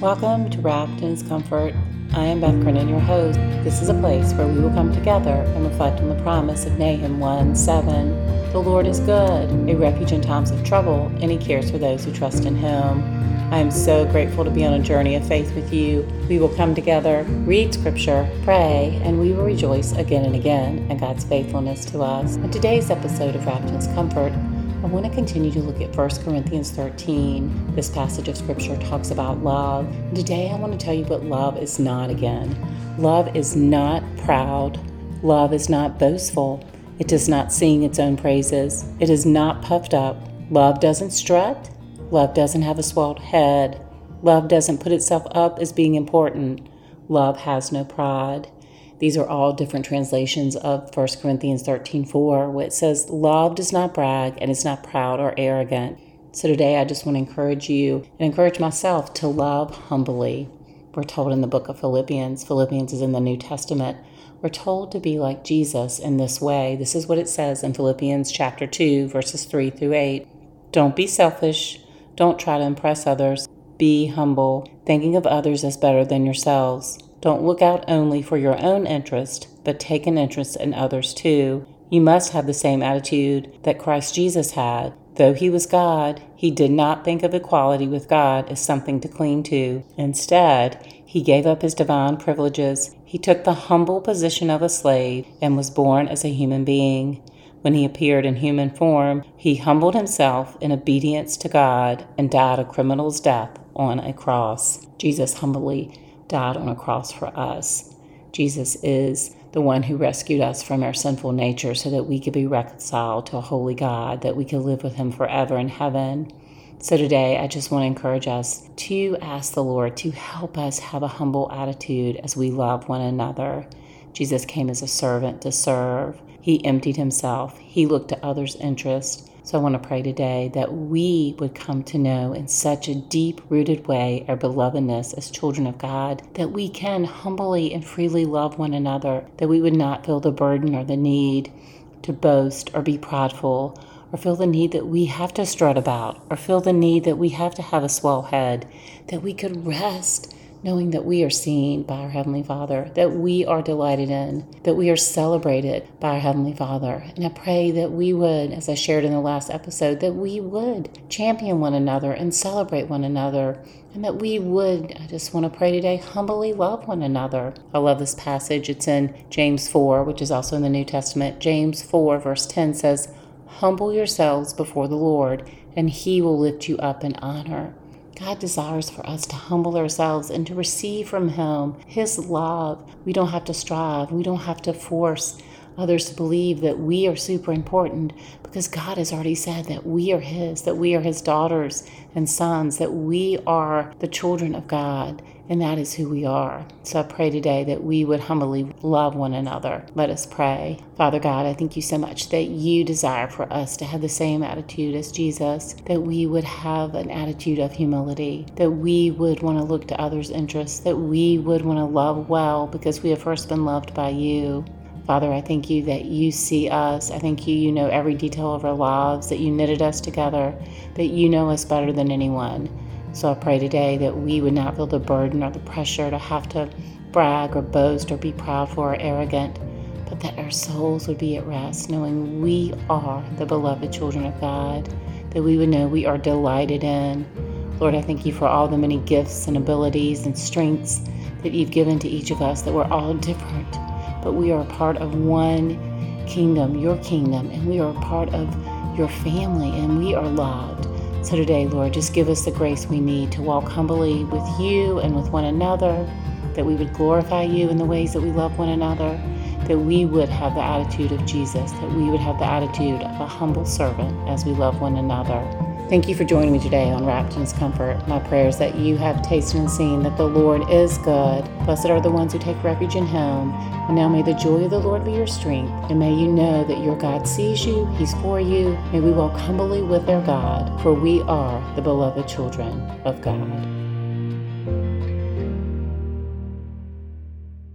Welcome to Wrapped in His Comfort. I am Beth Kernan, your host. This is a place where we will come together and reflect on the promise of Nahum 1 7. The Lord is good, a refuge in times of trouble, and He cares for those who trust in Him. I am so grateful to be on a journey of faith with you. We will come together, read scripture, pray, and we will rejoice again and again in God's faithfulness to us. In today's episode of Wrapped Comfort, I want to continue to look at 1 Corinthians 13. This passage of scripture talks about love. Today, I want to tell you what love is not again. Love is not proud. Love is not boastful. It does not sing its own praises. It is not puffed up. Love doesn't strut. Love doesn't have a swelled head. Love doesn't put itself up as being important. Love has no pride. These are all different translations of 1 Corinthians 13 4, where it says, Love does not brag and is not proud or arrogant. So today I just want to encourage you and encourage myself to love humbly. We're told in the book of Philippians, Philippians is in the New Testament. We're told to be like Jesus in this way. This is what it says in Philippians chapter 2, verses 3 through 8. Don't be selfish. Don't try to impress others. Be humble, thinking of others as better than yourselves. Don't look out only for your own interest, but take an interest in others too. You must have the same attitude that Christ Jesus had. Though he was God, he did not think of equality with God as something to cling to. Instead, he gave up his divine privileges. He took the humble position of a slave and was born as a human being. When he appeared in human form, he humbled himself in obedience to God and died a criminal's death on a cross. Jesus humbly died on a cross for us. Jesus is the one who rescued us from our sinful nature so that we could be reconciled to a holy God, that we could live with Him forever in heaven. So today, I just want to encourage us to ask the Lord to help us have a humble attitude as we love one another. Jesus came as a servant to serve. He emptied himself. He looked to others' interest so I want to pray today that we would come to know in such a deep rooted way our belovedness as children of God, that we can humbly and freely love one another, that we would not feel the burden or the need to boast or be prideful or feel the need that we have to strut about or feel the need that we have to have a swell head, that we could rest knowing that we are seen by our Heavenly Father, that we are delighted in, that we are celebrated by our Heavenly Father. And I pray that we would, as I shared in the last episode, that we would champion one another and celebrate one another. And that we would, I just want to pray today, humbly love one another. I love this passage. It's in James 4, which is also in the New Testament. James 4, verse 10 says, Humble yourselves before the Lord, and he will lift you up in honor. God desires for us to humble ourselves and to receive from Him His love. We don't have to strive, we don't have to force others to believe that we are super important because God has already said that we are His, that we are His daughters and sons, that we are the children of God, and that is who we are. So I pray today that we would humbly love one another. Let us pray. Father God, I thank you so much that you desire for us to have the same attitude as Jesus, that we would have an attitude of humility, that we would want to look to others' interests, that we would want to love well because we have first been loved by you. Father, I thank you that you see us. I thank you, you know every detail of our lives, that you knitted us together, that you know us better than anyone. So I pray today that we would not feel the burden or the pressure to have to brag or boast or be proud or arrogant, but that our souls would be at rest, knowing we are the beloved children of God, that we would know we are delighted in. Lord, I thank you for all the many gifts and abilities and strengths that you've given to each of us, that we're all different but we are a part of one kingdom, your kingdom, and we are a part of your family, and we are loved. So today, Lord, just give us the grace we need to walk humbly with you and with one another, that we would glorify you in the ways that we love one another, that we would have the attitude of Jesus, that we would have the attitude of a humble servant as we love one another. Thank you for joining me today on Wrapped in His Comfort. My prayer is that you have tasted and seen that the Lord is good. Blessed are the ones who take refuge in Him. And now may the joy of the Lord be your strength. And may you know that your God sees you, He's for you. May we walk humbly with our God, for we are the beloved children of God.